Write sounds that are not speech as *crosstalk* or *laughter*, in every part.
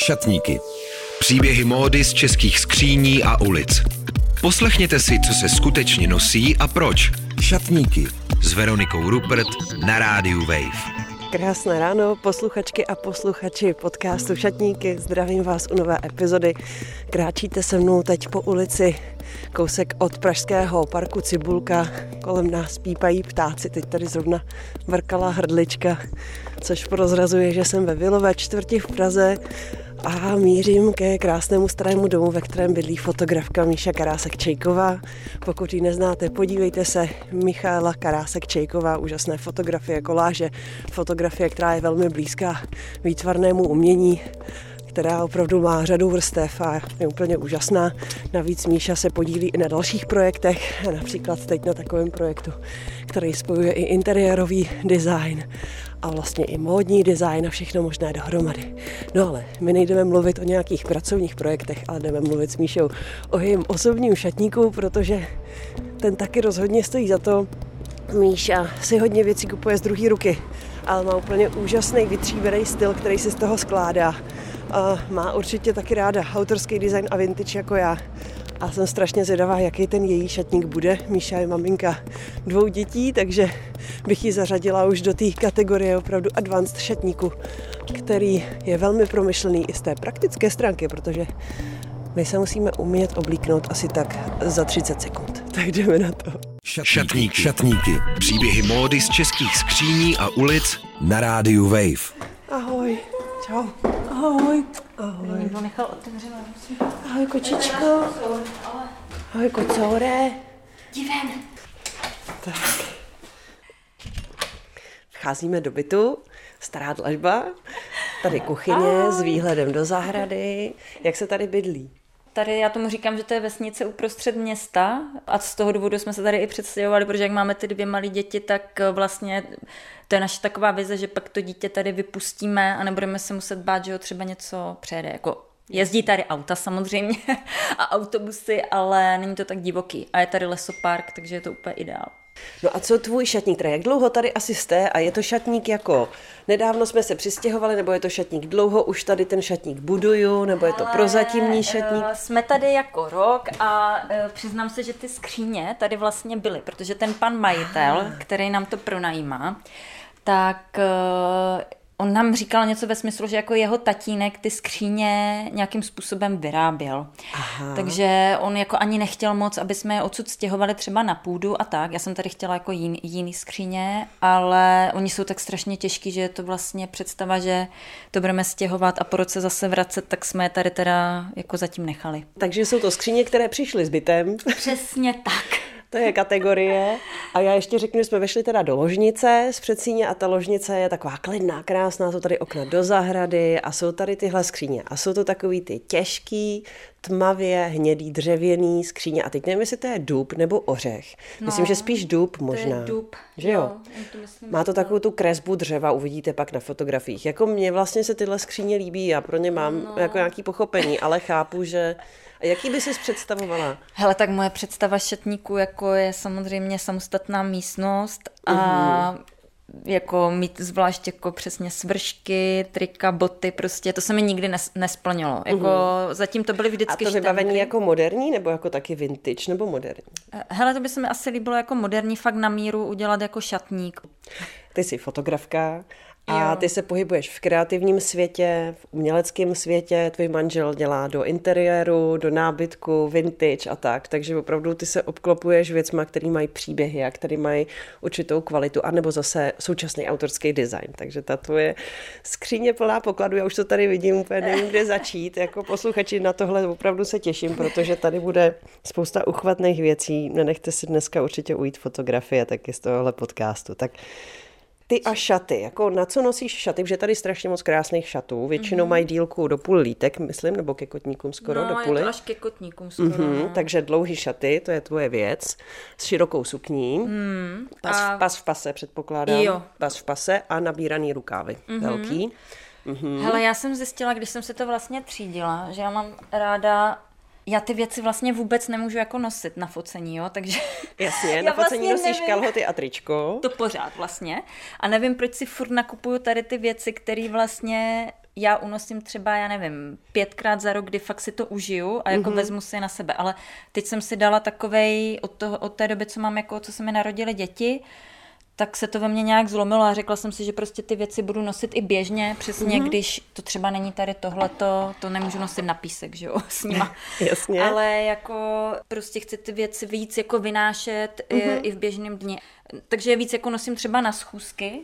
Šatníky. Příběhy módy z českých skříní a ulic. Poslechněte si, co se skutečně nosí a proč. Šatníky s Veronikou Rupert na rádiu Wave. Krásné ráno, posluchačky a posluchači podcastu Šatníky. Zdravím vás u nové epizody. Kráčíte se mnou teď po ulici kousek od Pražského parku Cibulka. Kolem nás pípají ptáci, teď tady zrovna vrkala hrdlička, což prozrazuje, že jsem ve Vilové čtvrti v Praze a mířím ke krásnému starému domu, ve kterém bydlí fotografka Míša Karásek-Čejková. Pokud ji neznáte, podívejte se, Michaela Karásek-Čejková, úžasné fotografie, koláže, fotografie, která je velmi blízká výtvarnému umění která opravdu má řadu vrstev a je úplně úžasná. Navíc Míša se podílí i na dalších projektech, například teď na takovém projektu, který spojuje i interiérový design a vlastně i módní design a všechno možné dohromady. No ale my nejdeme mluvit o nějakých pracovních projektech, ale jdeme mluvit s Míšou o jejím osobním šatníku, protože ten taky rozhodně stojí za to. Míša si hodně věcí kupuje z druhé ruky, ale má úplně úžasný vytříbený styl, který si z toho skládá. A má určitě taky ráda autorský design a vintage jako já. A jsem strašně zvědavá, jaký ten její šatník bude. Míša je maminka dvou dětí, takže bych ji zařadila už do té kategorie opravdu advanced šatníku, který je velmi promyšlený i z té praktické stránky, protože my se musíme umět oblíknout asi tak za 30 sekund. *laughs* Tak jdeme na to. Šatníky. Šatníky. Příběhy módy z českých skříní a ulic na rádiu Wave. Ahoj. Čau. Ahoj. Ahoj. Někdo nechal. Ahoj, kočičko. Ahoj, kocoure. Diven. Tak. Vcházíme do bytu, stará dlažba, tady kuchyně s výhledem do zahrady. Jak se tady bydlí? Tady já tomu říkám, že to je vesnice uprostřed města a z toho důvodu jsme se tady i představovali, protože jak máme ty dvě malé děti, tak vlastně to je naše taková vize, že pak to dítě tady vypustíme a nebudeme se muset bát, že ho třeba něco přejede. Jako Jezdí tady auta samozřejmě *laughs* a autobusy, ale není to tak divoký. A je tady lesopark, takže je to úplně ideál. No a co tvůj šatník, teda jak dlouho tady asi jste a je to šatník jako nedávno jsme se přistěhovali, nebo je to šatník dlouho, už tady ten šatník buduju, nebo je to Ale, prozatímní šatník? eh, Jsme tady jako rok a eh, přiznám se, že ty skříně tady vlastně byly, protože ten pan majitel, který nám to pronajímá, tak eh, on nám říkal něco ve smyslu, že jako jeho tatínek ty skříně nějakým způsobem vyráběl. Aha. Takže on jako ani nechtěl moc, aby jsme je odsud stěhovali třeba na půdu a tak. Já jsem tady chtěla jako jiný, jiný skříně, ale oni jsou tak strašně těžký, že je to vlastně představa, že to budeme stěhovat a po roce zase vracet, tak jsme je tady teda jako zatím nechali. Takže jsou to skříně, které přišly s bytem, Přesně tak. To je kategorie. A já ještě řeknu, že jsme vešli teda do ložnice z předsíně a ta ložnice je taková klidná, krásná, jsou tady okna do zahrady a jsou tady tyhle skříně. A jsou to takový ty těžký, tmavě hnědý dřevěný skříně. A teď nevím, jestli to je dub nebo ořech. Myslím, No, že spíš dub možná. To je dub. Že jo? já to myslím, Má to takovou tu kresbu dřeva, uvidíte pak na fotografiích. Jako mně vlastně se tyhle skříně líbí, já pro ně mám no. jako nějaký pochopení, ale chápu, že... A jaký by si představovala? Hele, tak moje představa šatníku jako je samozřejmě samostatná místnost a Mhm. jako mít zvlášť jako přesně svršky, trika, boty, prostě to se mi nikdy nes, nesplnilo. Jako zatím to byly Mhm. A vždycky to vybavení jako moderní, nebo jako taky vintage, nebo moderní? Hele, to by se mi asi líbilo jako moderní fakt na míru udělat jako šatník. Ty jsi fotografka a ty se pohybuješ v kreativním světě, v uměleckém světě, tvůj manžel dělá do interiéru, do nábytku, vintage a tak, takže opravdu ty se obklopuješ věcma, které mají příběhy a které mají určitou kvalitu, anebo zase současný autorský design, takže ta tvoje skříně plná pokladu, já už to tady vidím, úplně nevím, kde začít, jako posluchači na tohle opravdu se těším, protože tady bude spousta uchvatných věcí, nenechte si dneska určitě ujít fotografie taky z tohohle podcastu, tak ty a šaty, jako na co nosíš šaty, protože tady strašně moc krásných šatů, většinou mají dílku do půl lítek, myslím, nebo ke kotníkům skoro do no, půly. je to až ke kotníkům skoro. Mhm, no. takže dlouhý šaty, to je tvoje věc, s širokou sukní, mm, pas, a- pas v pase předpokládám, Jo. pas v pase a nabíraný rukávy, mm-hmm. velký. Hmm. Hele, já jsem zjistila, když jsem si to vlastně třídila, že já mám ráda já ty věci vlastně vůbec nemůžu jako nosit na focení, jo, takže... *laughs* Jasně, *laughs* na focení vlastně nosíš nevím. kalhoty a tričko. To pořád vlastně. A nevím, proč si furt nakupuju tady ty věci, které vlastně já unosím třeba, já nevím, pětkrát za rok, kdy fakt si to užiju a jako mm-hmm. vezmu si na sebe. Ale teď jsem si dala takovej od, toho, od té doby, co mám, jako, co se mi narodily děti, tak se to ve mně nějak zlomilo a řekla jsem si, že prostě ty věci budu nosit i běžně, přesně mm-hmm. když to třeba není tady tohleto, to nemůžu nosit na písek, že jo, *laughs* s nima. *laughs* Jasně. Ale jako prostě chci ty věci víc jako vynášet mm-hmm. i, i v běžném dni takže víc jako nosím třeba na schůzky.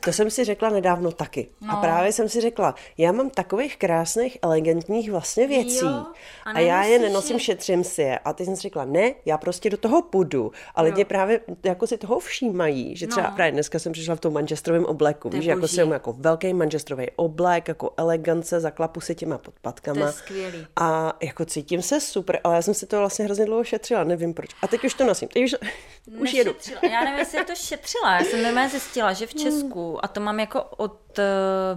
To jsem si řekla nedávno taky. No. A právě jsem si řekla, já mám takových krásných, elegantních vlastně věcí jo, a, a já je nenosím, je... šetřím si je. A teď jsem si řekla, ne, já prostě do toho půjdu. A lidi jo. právě jako si toho všímají, že třeba no. právě dneska jsem přišla v tom manžestrovém obleku, víš, jako jsem jako velký manžestrový oblek, jako elegance, zaklapu si těma podpatkama. To je skvělý. A jako cítím se super, ale já jsem si to vlastně hrozně dlouho šetřila, nevím proč. A teď už to nosím, teď už, *laughs* už jedu. Já nevím, jestli to šetřila. Já jsem normálně zjistila, že v hmm. Česku, a to mám jako od uh,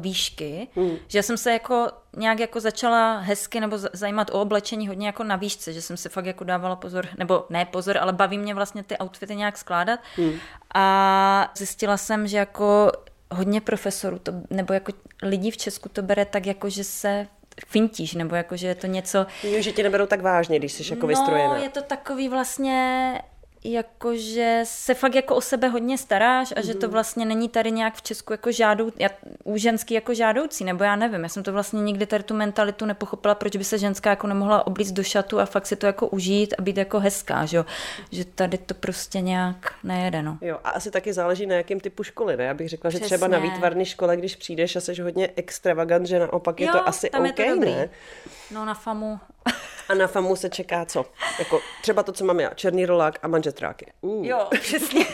výšky, hmm. že jsem se jako nějak jako začala hezky nebo zajímat o oblečení hodně jako na výšce, že jsem se fakt jako dávala pozor, nebo ne pozor, ale baví mě vlastně ty outfity nějak skládat. Hmm. A zjistila jsem, že jako hodně profesorů, to, nebo jako lidí v Česku to bere tak jako, že se fintíš, nebo jako, že je to něco... Jo, že tě neberou tak vážně, když jsi jako vystrojená. No, je to takový vlastně jakože se fakt jako o sebe hodně staráš a mm. že to mhm. vlastně není tady nějak v Česku jako žádou, já, u ženský jako žádoucí, nebo já nevím, já jsem to vlastně nikdy tady tu mentalitu nepochopila, proč by se ženská jako nemohla oblíct do šatu a fakt si to jako užít a být jako hezká, že, že tady to prostě nějak nejede, no. Jo, a asi taky záleží na jakém typu školy, ne? Já bych řekla, Přesně. že třeba na výtvarné škole, když přijdeš a jsi hodně extravagant, že naopak jo, je to asi tam OK, je to dobrý. ne? No na famu a na famu se čeká co? Jako třeba to, co mám já, černý rolák a manžetráky. Uh. Jo, přesně.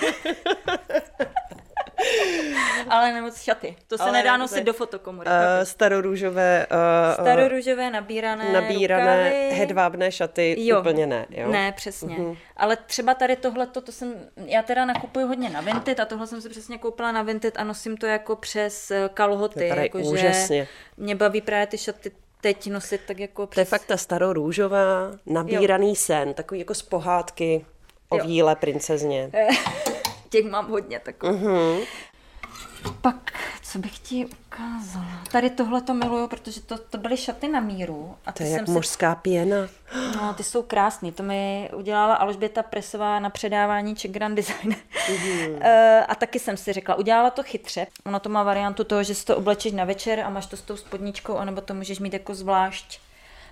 Ale nemoc šaty. To se Ale nedá nosit do fotokomory. Uh, starorůžové... Uh, starorůžové nabírané Nabírané rukavy. hedvábné šaty jo. úplně ne. Jo? Ne, přesně. Uh-huh. Ale třeba tady tohle, to jsem... Já teda nakupuji hodně na Vinted a tohle jsem si přesně koupila na Vinted a nosím to jako přes kalhoty. To jako, úžasně. Mě baví právě ty šaty teď nosit tak jako přes... To je fakt ta starorůžová, nabíraný jo. sen, takový jako z pohádky o jo. víle princezně. *laughs* Těch mám hodně takových. Uh-huh. Pak, co bych ti ukázala? Tady tohle to miluju, protože to, to byly šaty na míru. A to je jak mořská si... pěna. No, ty jsou krásný. To mi udělala Alžběta Presová na předávání Czech Grand Design. Uh, *laughs* a taky jsem si řekla, udělala to chytře. Ono to má variantu toho, že si to oblečeš na večer a máš to s tou spodničkou, anebo to můžeš mít jako zvlášť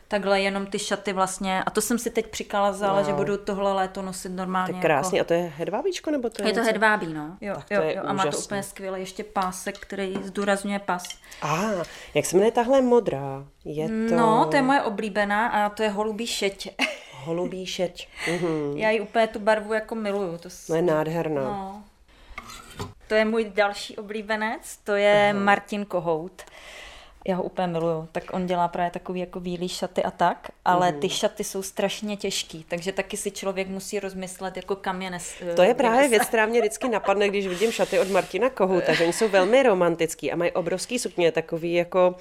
takhle jenom ty šaty vlastně. A to jsem si teď přikalazala, wow. že budu tohle léto nosit normálně. To je krásný. Jako... A to je hedvábíčko? Nebo to je, je to hedvábí, no. Jo, jo, jo. A má to úplně skvěle. Ještě pásek, který zdůrazňuje pas. A, ah, jak se jmenuje tahle modrá? Je to... No, to je moje oblíbená a to je holubí šeť. *laughs* holubí šeť. Uhum. Já ji úplně tu barvu jako miluju. To, no je nádherná. No. To je můj další oblíbenec, to je Aha. Martin Kohout já ho úplně miluju, tak on dělá právě takový jako bílý šaty a tak, ale mm. ty šaty jsou strašně těžký, takže taky si člověk musí rozmyslet, jako kam je nes. To je právě věc, která mě vždycky napadne, když vidím šaty od Martina Kohouta, že oni jsou velmi romantický a mají obrovský sukně, takový jako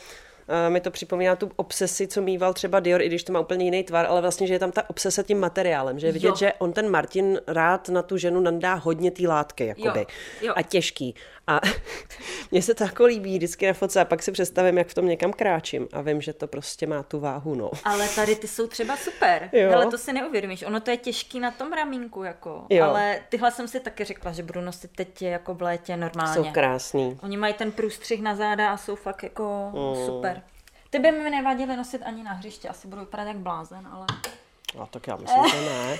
Uh, mi to připomíná tu obsesi, co mýval třeba Dior, i když to má úplně jiný tvar, ale vlastně, že je tam ta obsese tím materiálem, že je vidět, jo. že on ten Martin rád na tu ženu nandá hodně té látky, jakoby, jo. Jo. a těžký. A *laughs* mně se to jako líbí vždycky na fotce a pak si představím, jak v tom někam kráčím a vím, že to prostě má tu váhu, no. Ale tady ty jsou třeba super. Jo. Hele, to si neuvědomíš. Ono to je těžký na tom ramínku, jako. Jo. Ale tyhle jsem si taky řekla, že budu nosit teď jako v létě normálně. Jsou krásný. Oni mají ten průstřih na záda a jsou fakt jako mm. super. Ty by mi nevadily nosit ani na hřiště, asi budu vypadat jak blázen, ale... A tak já myslím, že ne.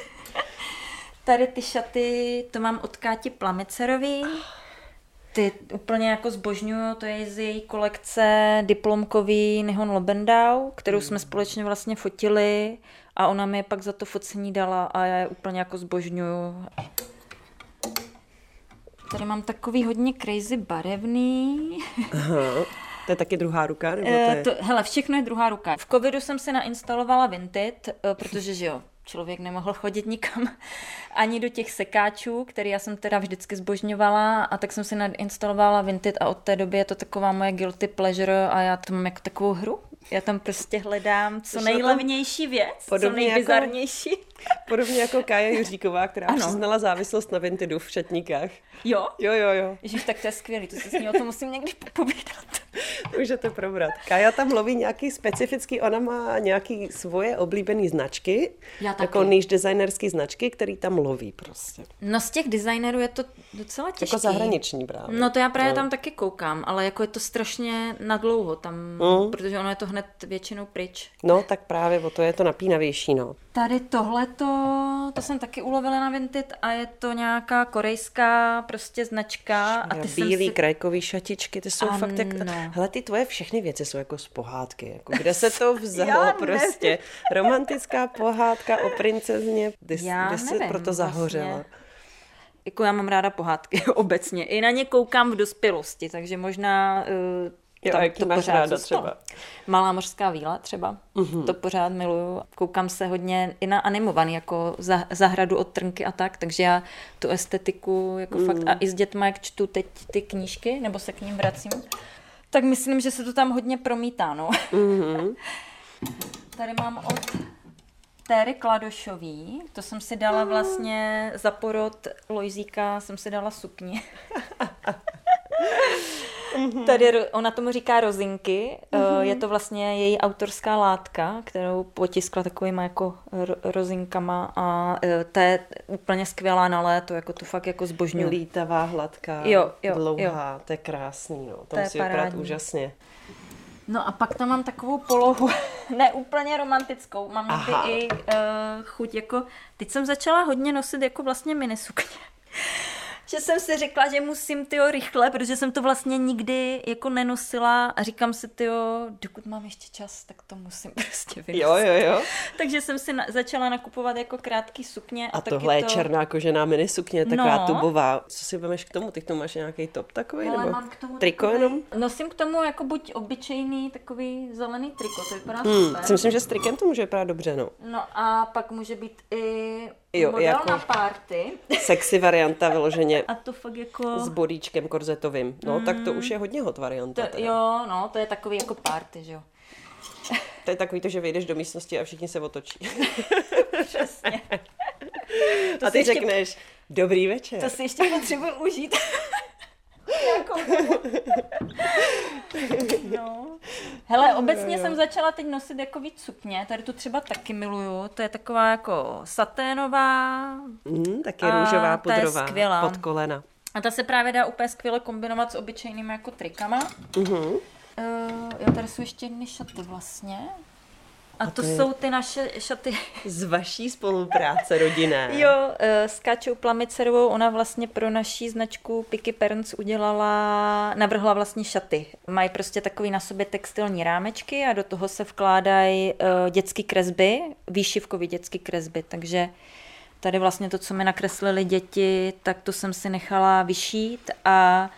*laughs* Tady ty šaty, to mám od Káti Plamicerový ty úplně jako zbožňuju, to je z její kolekce diplomkový Nihon Lobendau, kterou jsme společně vlastně fotili a ona mi je pak za to focení dala a já je úplně jako zbožňuju. Tady mám takový hodně crazy barevný. Aha. To je taky druhá ruka? Nebo to je... to, hele, všechno je druhá ruka. V covidu jsem si nainstalovala Vinted, eh, protože že jo, člověk nemohl chodit nikam *laughs* ani do těch sekáčů, který já jsem teda vždycky zbožňovala a tak jsem si nainstalovala Vinted a od té doby je to taková moje guilty pleasure a já to mám jako takovou hru. Já tam prostě hledám co nejlevnější věc, co jako- nejbizarnější. Jako, podobně jako Kája Juříková, která ano. přiznala závislost na Vintedu v šatníkách. Jo? Jo, jo, jo. Ježíš, tak to je skvělý, to se s ní o tom musím někdy popovídat. *laughs* Můžete probrat. Kaja tam loví nějaký specifický, ona má nějaký svoje oblíbené značky, Já taky. jako níž designerský značky, který tam loví prostě. No z těch designerů je to docela těžký. Jako zahraniční právě. No to já právě tam taky koukám, ale jako je to strašně nadlouho tam, Mm. protože ono je to hned většinou pryč. No tak právě o to je to napínavější, no. Tady tohleto, to jsem taky ulovila na Vinted a je to nějaká korejská prostě značka. A ty Bílý si... krajkový šatičky, ty jsou Ano. fakt jak... Hele, ty tvoje všechny věci jsou jako z pohádky. Jako kde se to *laughs* vzalo Já prostě? Romantická pohádka o princezně, kde, Já kde se nevím proto zahořela. Vlastně. Jako já mám ráda pohádky *laughs* obecně. I na ně koukám v dospělosti, takže možná uh, Jo, tam jak to máš pořád ráda zůstalo. třeba? Malá mořská víla třeba, uh-huh. to pořád miluju. Koukám se hodně i na animovaný, jako za, zahradu od Trnky a tak, takže já tu estetiku jako mm. fakt, a i s dětma, jak čtu teď ty knížky, nebo se k ním vracím, tak myslím, že se to tam hodně promítá, no. Mhm. *laughs* Tady mám od Téry Kladošový, to jsem si dala vlastně za porod Lojzíka, jsem si dala sukni. *laughs* Tady ro- ona tomu říká rozinky, mm-hmm. je to vlastně její autorská látka, kterou potiskla takovýma jako ro- rozinkama a eh, to je úplně skvělá na léto, jako to fakt jako zbožňuji. Lítavá, hladká, Jo, jo, dlouhá, to je krásný, no. To, musí vypadat parádní. úžasně. No a pak tam mám takovou polohu, *laughs* ne úplně romantickou, mám Aha. někdy i uh, chuť jako, teď jsem začala hodně nosit jako vlastně minisukně. Že jsem si řekla, že musím tyjo rychle, protože jsem to vlastně nikdy jako nenosila a říkám si tyjo, dokud mám ještě čas, tak to musím *laughs* prostě vynosit. Jo, jo, jo. Takže jsem si na, začala nakupovat jako krátký sukně. A, A taky tohle je to... černá kožená minisukně, taková No. tubová. Co si vemeš k tomu? Ty k tomu máš nějaký top takový? Ale nebo mám k tomu triko takový- jenom? Nosím k tomu jako buď obyčejný takový zelený triko, to vypadá Hmm, super. si myslím, že s trikem to může vypadat dobře, no. No a pak může být i Jo, model jako- na party. *laughs* Sexy varianta vyloženě A to fakt jako... s bodíčkem korzetovým. No, tak to už je hodně hot varianta. To, jo, no, to je takový jako party, že jo. *laughs* To je takový to, že vyjdeš do místnosti a všichni se otočí. *laughs* Přesně. a si ty ještě- řekneš, dobrý večer. To si ještě potřebuji užít. Dobu. *laughs* no. Hele, obecně jsem začala teď nosit jako víc sukně, tady tu třeba taky miluju, to je taková jako saténová Mm, taky A růžová, pudrová, skvělá. pod kolena. a ta se právě dá úplně skvěle kombinovat s obyčejnými jako trikama. Mhm. Uh, jo, tady jsou ještě jedny šaty vlastně. A, to to je- jsou ty naše šaty. Z vaší spolupráce rodinné. *laughs* Jo, eh, s Káčou Plamicerovou, ona vlastně pro naší značku Picky Parents udělala, navrhla vlastně šaty. Mají prostě takový na sobě textilní rámečky a do toho se vkládají uh, dětské kresby, výšivkový dětské kresby, takže tady vlastně to, co mi nakreslili děti, tak to jsem si nechala vyšít a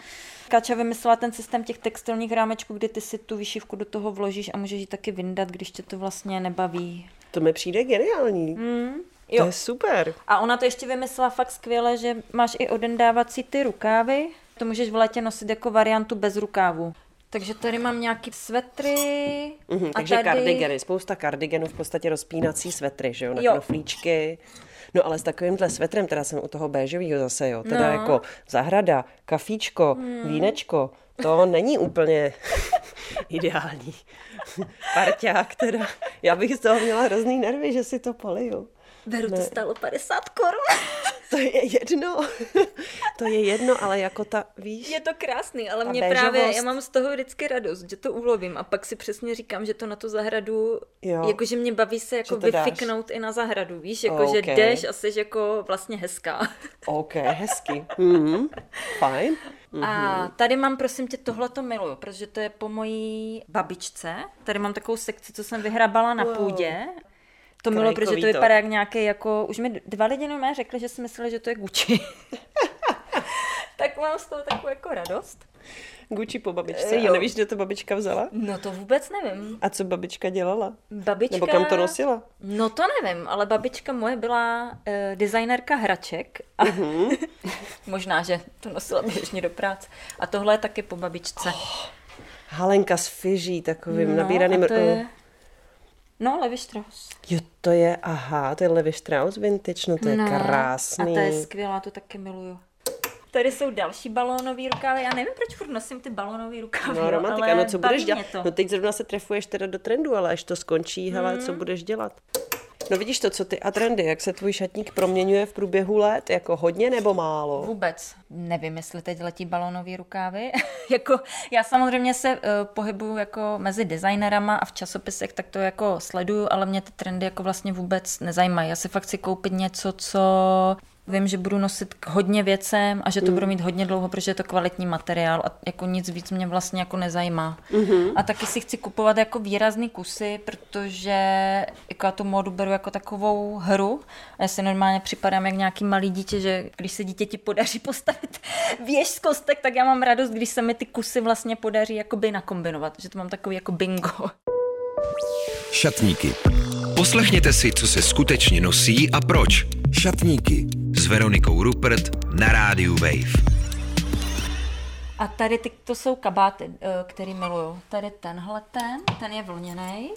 Káča vymyslela ten systém těch textilních rámečků, kdy ty si tu výšivku do toho vložíš a můžeš ji taky vyndat, když tě to vlastně nebaví. To mi přijde geniální. Mm, To je super. a ona to ještě vymyslela fakt skvěle, že máš i odendávací ty rukávy. To můžeš v létě nosit jako variantu bez rukávu. Takže tady mám nějaký svetry. Mhm, a takže tady... kardigeny, spousta kardigenů, v podstatě rozpínací svetry, že jo, na Jo. knoflíčky. No ale s takovýmhle svetrem, teda jsem u toho béžového zase, jo, teda No. jako zahrada, kafíčko, Hmm. vínečko, to není úplně *laughs* ideální. *laughs* Parťák teda, já bych z toho měla hrozný nervy, že si to poliju. Beru, to stálo 50 korun. To je jedno, to je jedno, ale jako ta, víš, Je to krásný, ale mě právě, béžovost. já mám z toho vždycky radost, že to ulovím a pak si přesně říkám, že to na tu zahradu, Jo. jakože mě baví se jako to dáš. vyfiknout i na zahradu, víš, jako Ok. že jdeš a jsi jako vlastně hezká. OK, hezky, mhm, fajn. A tady mám, prosím tě, tohle to miluju, protože to je po mojí babičce. Tady mám takovou sekci, co jsem vyhrabala na Wow. půdě. To miluju, protože to vypadá jak nějaký, jako, už mi dva lidi mě řekli, že si mysleli, že to je Gucci. *laughs* tak mám z toho takovou jako radost. Gucci po babičce. Eh, A jo. nevíš, kde to babička vzala? No to vůbec nevím. A co babička dělala? Babička... Nebo kam to nosila? No to nevím, ale babička moje byla uh, designérka hraček a Mhm. *laughs* možná, že to nosila běžně do práce. A tohle je taky po babičce. Halenka s fyží, takovým no, nabíraným... a to je... No, Levi Strauss. Jo, to je, aha, to je Levi Strauss vintage, no to je no, krásný. A ta je skvělá, to taky miluju. Tady jsou další balónové rukávy. Já nevím, proč furt nosím ty balónové rukávy. No, romantika, ale no co budeš dělat? To. No teď zrovna se trefuješ teda do trendu, ale až to skončí, hele, Hmm. co budeš dělat? No vidíš to, co ty a trendy, jak se tvůj šatník proměňuje v průběhu let, jako hodně nebo málo? Vůbec. Nevím, jestli teď letí balónové rukávy. *laughs* jako, já samozřejmě se uh, pohybuju jako mezi designerama a v časopisech, tak to jako sleduju, ale mě ty trendy jako vlastně vůbec nezajímají. Já si fakt chci koupit něco, co vím, že budu nosit k hodně věcem a že to budu mít hodně dlouho, protože je to kvalitní materiál a jako nic víc mě vlastně jako nezajímá. Mm-hmm. A taky si chci kupovat jako výrazný kusy, protože jako já tu módu beru jako takovou hru a já si normálně připadám jak nějaký malý dítě, že když se dítěti podaří *laughs* postavit věž z kostek, tak já mám radost, když se mi ty kusy vlastně podaří jakoby nakombinovat, že to mám takový jako bingo. Šatníky. Poslechněte si, co se skutečně nosí a proč. Šatníky s Veronikou Rupert na rádiu Wave. A tady ty, to jsou kabáty, eh, který miluju. Tady tenhle ten, ten je vlněný.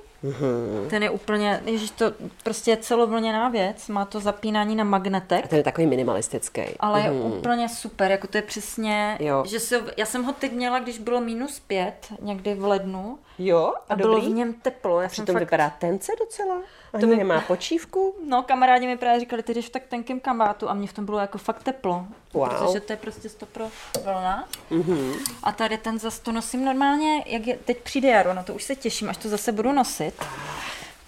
Ten je úplně, ježiš, to prostě je celovlněná věc, má to zapínání na magnetek. Ten je takový minimalistický. Ale je úplně super, jako to je přesně, Jo. že se, já jsem ho teď měla, když bylo minus pět, někdy v lednu, Jo, a, a bylo dobrý? v něm teplo. Já jsem Přitom fakt, vypadá tence docela. A To vy- nemá počívku. No, kamarádi mi právě říkali, ty jdeš v tak tenkým kabátu a mě v tom bylo jako fakt teplo. Wow. Protože to je prostě stopro vlna. Mm-hmm. A tady ten zase to nosím normálně, jak je, teď přijde jaro, no to už se těším, až to zase budu nosit.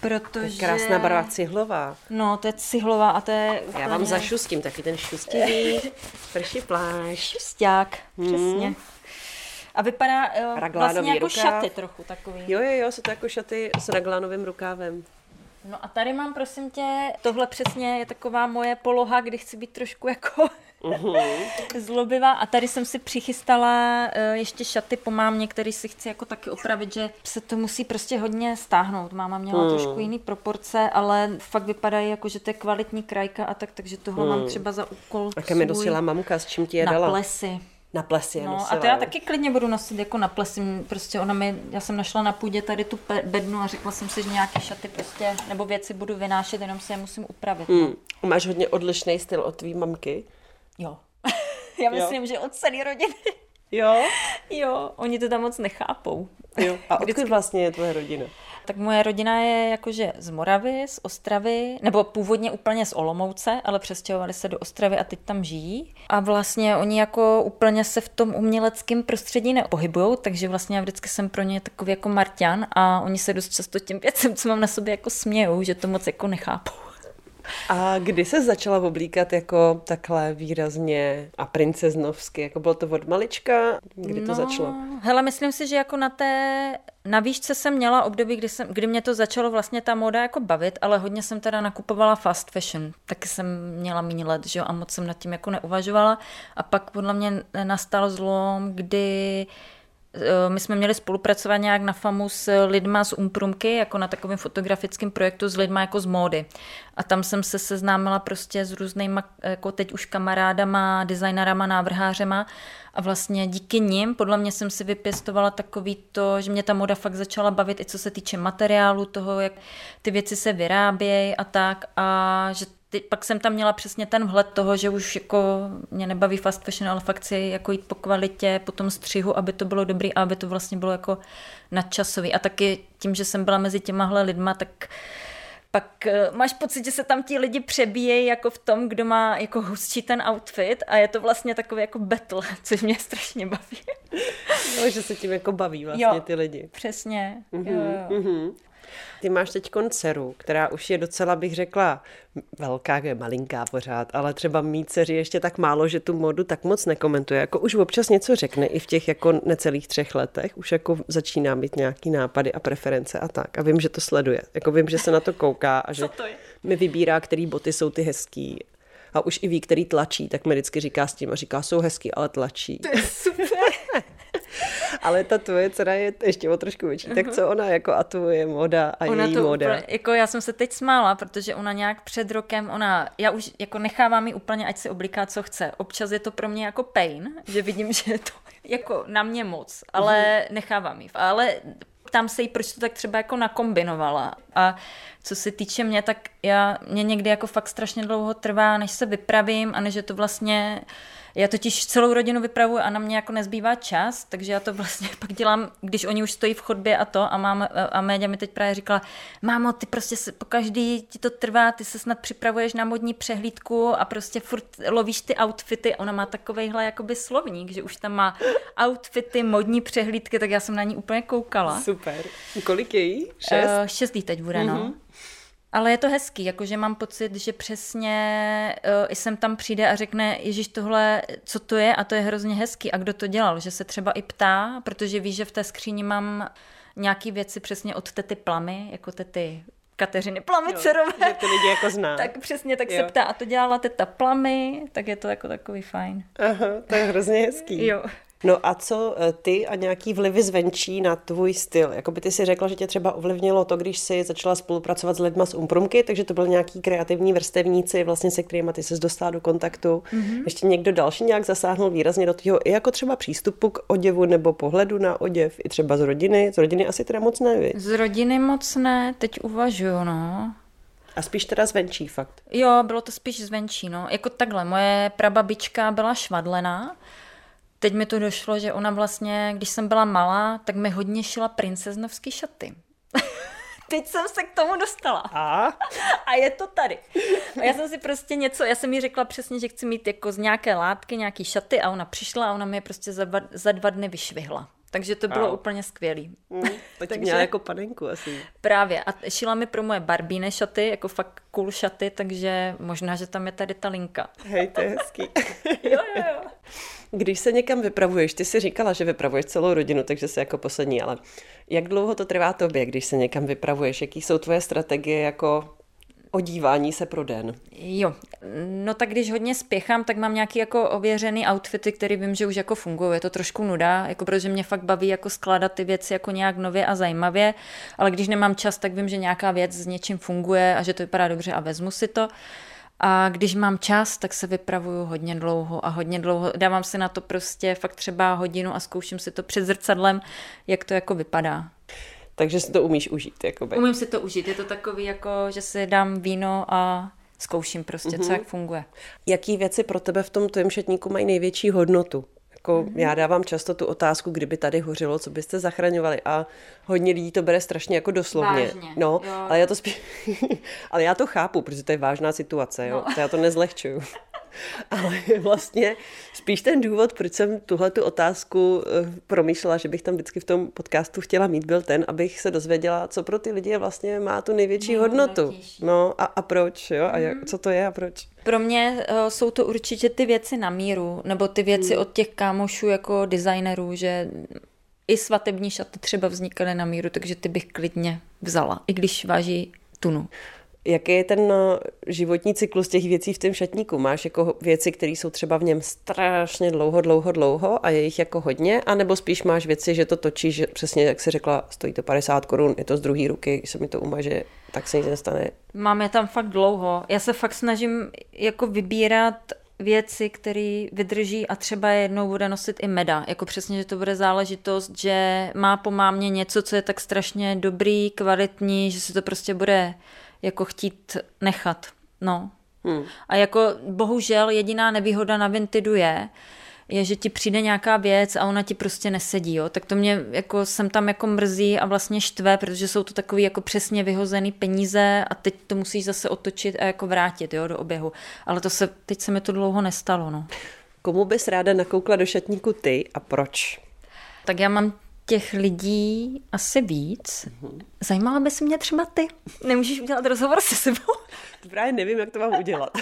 Protože... Krásná barva cihlová. No, to je cihlová a to je úplně... Já vám zašustím taky ten šustivý *laughs* prší plášť. Šusták, přesně. A vypadá uh, vlastně jako rukáv. šaty trochu takový. Jo, jo, jo, jsou to jako šaty s raglánovým rukávem. No a tady mám, prosím tě, tohle přesně je taková moje poloha, kdy chci být trošku jako zlobivá. A tady jsem si přichystala eh, ještě šaty po mámě, který si chci jako taky opravit, že se to musí prostě hodně stáhnout. Máma měla trošku jiný proporce, ale fakt vypadají jako, že to je kvalitní krajka a tak, takže tohle mám třeba za úkol Také mi nosila mamka, s čím ti je na dala. plesy. Na plesy je No nosila. a to já taky klidně budu nosit jako na plesy. Prostě ona mi, já jsem našla na půdě tady tu bednu a řekla jsem si, že nějaké šaty prostě, nebo věci budu vynášet, jenom si je musím upravit. Hmm. Máš hodně odlišný styl od tvý mamky. Jo. *laughs* já myslím, že od celé rodiny. *laughs* Jo? jo, oni to tam moc nechápou. jo. A odkud vlastně je tvoje rodina? Tak moje rodina je jakože z Moravy, z Ostravy, nebo původně úplně z Olomouce, ale přestěhovali se do Ostravy a teď tam žijí. A vlastně oni jako úplně se v tom uměleckém prostředí nepohybují, takže vlastně já vždycky jsem pro ně takový jako Marťan a oni se dost často těm věcem, co mám na sobě, jako smějou, že to moc jako nechápou. A kdy se začala oblíkat jako takhle výrazně a princeznovsky? Jako bylo to od malička? Kdy to začalo? Hele, myslím si, že jako na té, na výšce jsem měla období, kdy, jsem, kdy mě to začalo vlastně ta moda jako bavit, ale hodně jsem teda nakupovala fast fashion. Taky jsem měla méně let, že jo, a moc jsem nad tím jako neuvažovala. A pak podle mě nastal zlom, kdy my jsme měli spolupracovat nějak na FAMu s lidma z Umprumky, jako na takovém fotografickém projektu s lidma jako z módy. A tam jsem se seznámila prostě s různýma, jako teď už kamarádama, designerama, návrhářema a vlastně díky nim, podle mě jsem si vypěstovala takový to, že mě ta moda fakt začala bavit i co se týče materiálu, toho, jak ty věci se vyrábějí a tak a že ty, pak jsem tam měla přesně ten vhled toho, že už jako mě nebaví fast fashion, ale fakt si jako jít po kvalitě, po tom střihu, aby to bylo dobrý a aby to vlastně bylo jako nadčasový. A taky tím, že jsem byla mezi těmahle lidma, tak pak eh, máš pocit, že se tam ti lidi přebíjejí jako v tom, kdo má jako hustší ten outfit a je to vlastně takový jako battle, *laughs* což mě strašně baví. No, že se tím jako baví vlastně Jo. ty lidi. Přesně. Jo, jo. Mhm. Ty máš teď dceru, která už je docela, bych řekla, velká, je malinká pořád, ale třeba mít dceři ještě tak málo, že tu modu tak moc nekomentuje. Jako už občas něco řekne i v těch jako necelých třech letech, už jako začíná mít nějaký nápady a preference a tak. A vím, že to sleduje. Jako vím, že se na to kouká a že *laughs* to je? mi vybírá, který boty jsou ty hezký. A už i ví, který tlačí, tak mi vždycky říká s tím a říká, jsou hezký, ale tlačí. Super. *laughs* Ale ta tvoje dcera je ještě o trošku větší, tak co ona jako a tvoje moda a Ona její to moda? úplně, jako já jsem se teď smála, protože ona nějak před rokem, ona, já už jako nechávám ji úplně, ať si oblíká, co chce. Občas je to pro mě jako pain, že vidím, *laughs* že je to jako na mě moc, ale Mhm. nechávám ji. Ale ptám se jí, proč to tak třeba jako nakombinovala. A co se týče mě, tak já, mě někdy jako fakt strašně dlouho trvá, než se vypravím a než je to vlastně já totiž celou rodinu vypravuju a na mě jako nezbývá čas, takže já to vlastně *laughs* pak dělám, když oni už stojí v chodbě a to a, mám, a média mi teď právě říkala, mámo, ty prostě se, po každý ti to trvá, ty se snad připravuješ na modní přehlídku a prostě furt lovíš ty outfity. Ona má takovejhle jakoby slovník, že už tam má outfity, modní přehlídky, tak já jsem na ní úplně koukala. Super. Kolik je jí? Šest? Uh, šestý teď bude, mm-hmm. no. Ale je to hezký, jakože mám pocit, že přesně uh, jsem tam přijde a řekne, Ježíš, tohle, co to je a to je hrozně hezký. A kdo to dělal? Že se třeba i ptá, protože ví, že v té skříni mám nějaké věci přesně od tety Plamy, jako tety Kateřiny Plamicerové. Jo, že ty lidi jako zná. tak přesně, tak jo. se ptá, a to dělala teta Plamy, tak je to jako takový fajn. Aha, to je hrozně hezký. jo. No a co eh, ty a nějaký vlivy zvenčí na tvůj styl? Jakoby ty si řekla, že tě třeba ovlivnilo to, když jsi začala spolupracovat s lidma z Umprumky, takže to byl nějaký kreativní vrstevníci, vlastně se kterými ty se dostala do kontaktu. Mm-hmm. Ještě někdo další nějak zasáhnul výrazně do toho, i jako třeba přístupu k oděvu nebo pohledu na oděv, i třeba z rodiny. Z rodiny asi teda moc ne, vy? Z rodiny moc ne, teď uvažuju, no. A spíš teda zvenčí fakt? Jo, bylo to spíš zvenčí, no. Jako takhle, moje prababička byla švadlená, teď mi to došlo, že ona vlastně, když jsem byla malá, tak mi hodně šila princeznovský šaty. *laughs* teď jsem se k tomu dostala. A? *laughs* a je to tady. A já jsem si prostě něco, já jsem jí řekla přesně, že chci mít jako z nějaké látky nějaký šaty a ona přišla a ona mi je prostě za dva, za dva dny vyšvihla. Takže to bylo a. úplně skvělý. Mm, *laughs* tak Takže, měla jako panenku asi. Právě. A šila mi pro moje barbíne šaty, jako fakt cool šaty, takže možná, že tam je tady ta linka. *laughs* Hej, to je hezký. *laughs* jo, jo, jo. Když se někam vypravuješ, ty jsi říkala, že vypravuješ celou rodinu, takže se jako poslední, ale jak dlouho to trvá tobě, když se někam vypravuješ? Jaký jsou tvoje strategie jako odívání se pro den? Jo, no tak když hodně spěchám, tak mám nějaký jako ověřený outfity, který vím, že už jako fungují. Je to trošku nuda, jako protože mě fakt baví jako skládat ty věci jako nějak nově a zajímavě, ale když nemám čas, tak vím, že nějaká věc s něčím funguje a že to vypadá dobře a vezmu si to. A když mám čas, tak se vypravuju hodně dlouho a hodně dlouho. Dávám si na to prostě fakt třeba hodinu a zkouším si to před zrcadlem, jak to jako vypadá. Takže si to umíš užít. Jakoby. Umím si to užít. Je to takový, jako, že si dám víno a zkouším prostě, mm-hmm. co mhm. jak funguje. Jaký věci pro tebe v tom tvém šatníku mají největší hodnotu? Jako mm-hmm. já dávám často tu otázku, kdyby tady hořilo, co byste zachraňovali a hodně lidí to bere strašně jako doslovně. Vážně, no, jo. ale já to spíš, *laughs* ale já to chápu, protože to je vážná situace, jo. No. To já to nezlehčuju. *laughs* *laughs* Ale vlastně spíš ten důvod, proč jsem tuhle tu otázku eh, promýšlela, že bych tam vždycky v tom podcastu chtěla mít, byl ten, abych se dozvěděla, co pro ty lidi vlastně má tu největší hodnotu. No a, a proč, jo? A jak, mhm. co to je a proč? Pro mě uh, jsou to určitě ty věci na míru, nebo ty věci hmm. od těch kámošů jako designerů, že i svatební šaty třeba vznikaly na míru, takže ty bych klidně vzala, i když váží tunu. Jaký je ten eh, životní cyklus těch věcí v tom šatníku? Máš jako věci, které jsou třeba v něm strašně dlouho, dlouho, dlouho a je jich jako hodně? A nebo spíš máš věci, že to točíš, že přesně jak jsi řekla, stojí to 50 korun, je to z druhé ruky, když se mi to umaže, tak se nic nestane. Mám je tam fakt dlouho. Já se fakt snažím jako vybírat věci, které vydrží a třeba jednou bude nosit i meda. Jako přesně, že to bude záležitost, že má po mámě něco, co je tak strašně dobrý, kvalitní, že se to prostě bude jako chtít nechat. No. Hmm. A jako bohužel jediná nevýhoda na Vintidu je, je, že ti přijde nějaká věc a ona ti prostě nesedí, jo. Tak to mě jako sem tam jako mrzí a vlastně štve, protože jsou to takový jako přesně vyhozený peníze a teď to musíš zase otočit a jako vrátit, jo, do oběhu. Ale to se, teď se mi to dlouho nestalo, no. Komu bys ráda nakoukla do šatníku ty a proč? Tak já mám těch lidí asi víc. Zajímala by se mě třeba ty. Nemůžeš udělat rozhovor se sebou? Právě nevím, jak to mám udělat. *laughs*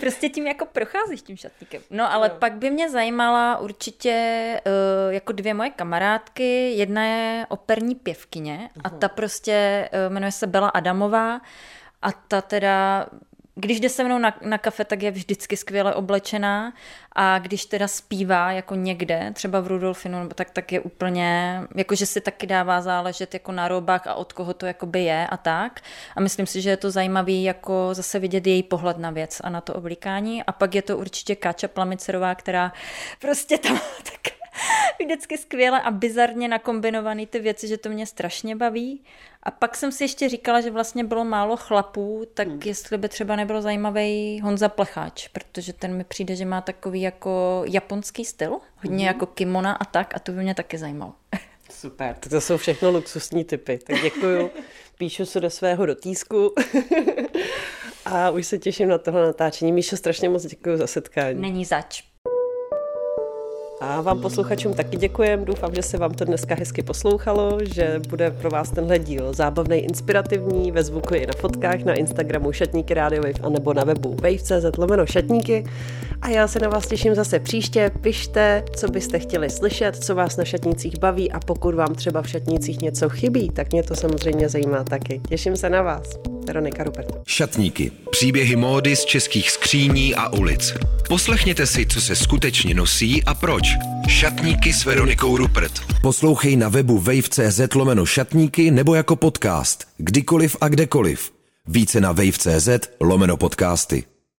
prostě tím jako procházíš tím šatníkem. No ale no. pak by mě zajímala určitě uh, jako dvě moje kamarádky. Jedna je operní pěvkyně uh-huh. a ta prostě uh, jmenuje se Bela Adamová a ta teda když jde se mnou na, na kafe, tak je vždycky skvěle oblečená a když teda zpívá jako někde, třeba v Rudolfinu, tak, tak je úplně, jakože si taky dává záležet jako na robách a od koho to jakoby je a tak. A myslím si, že je to zajímavý jako zase vidět její pohled na věc a na to oblíkání. A pak je to určitě Káča Plamicerová, která prostě tam *laughs* tak *laughs* vždycky skvěle a bizarně nakombinovaný ty věci, že to mě strašně baví. A pak jsem si ještě říkala, že vlastně bylo málo chlapů, tak hmm. jestli by třeba nebyl zajímavý Honza Plecháč, protože ten mi přijde, že má takový jako japonský styl, hodně hmm. jako kimona a tak a to by mě taky zajímalo. *laughs* Super, tak to jsou všechno luxusní typy. Tak děkuju, *laughs* píšu se do svého dotýsku a už se těším na tohle natáčení. Míšo, strašně moc děkuji za setkání. Není zač. A vám posluchačům taky děkujem. Doufám, že se vám to dneska hezky poslouchalo, že bude pro vás tenhle díl zábavný, inspirativní, ve zvuku i na fotkách na Instagramu Šatníky Radio Wave a nebo na webu wave.cz lomeno šatníky. A já se na vás těším zase příště. Pište, co byste chtěli slyšet, co vás na šatnících baví a pokud vám třeba v šatnících něco chybí, tak mě to samozřejmě zajímá taky. Těším se na vás. Veronika Rupert. Šatníky. Příběhy módy z českých skříní a ulic. Poslechněte si, co se skutečně nosí a proč. Šatníky s Veronikou Rupert. Poslouchej na webu wave.cz lomeno šatníky nebo jako podcast. Kdykoliv a kdekoliv. Více na wave.cz lomeno podcasty.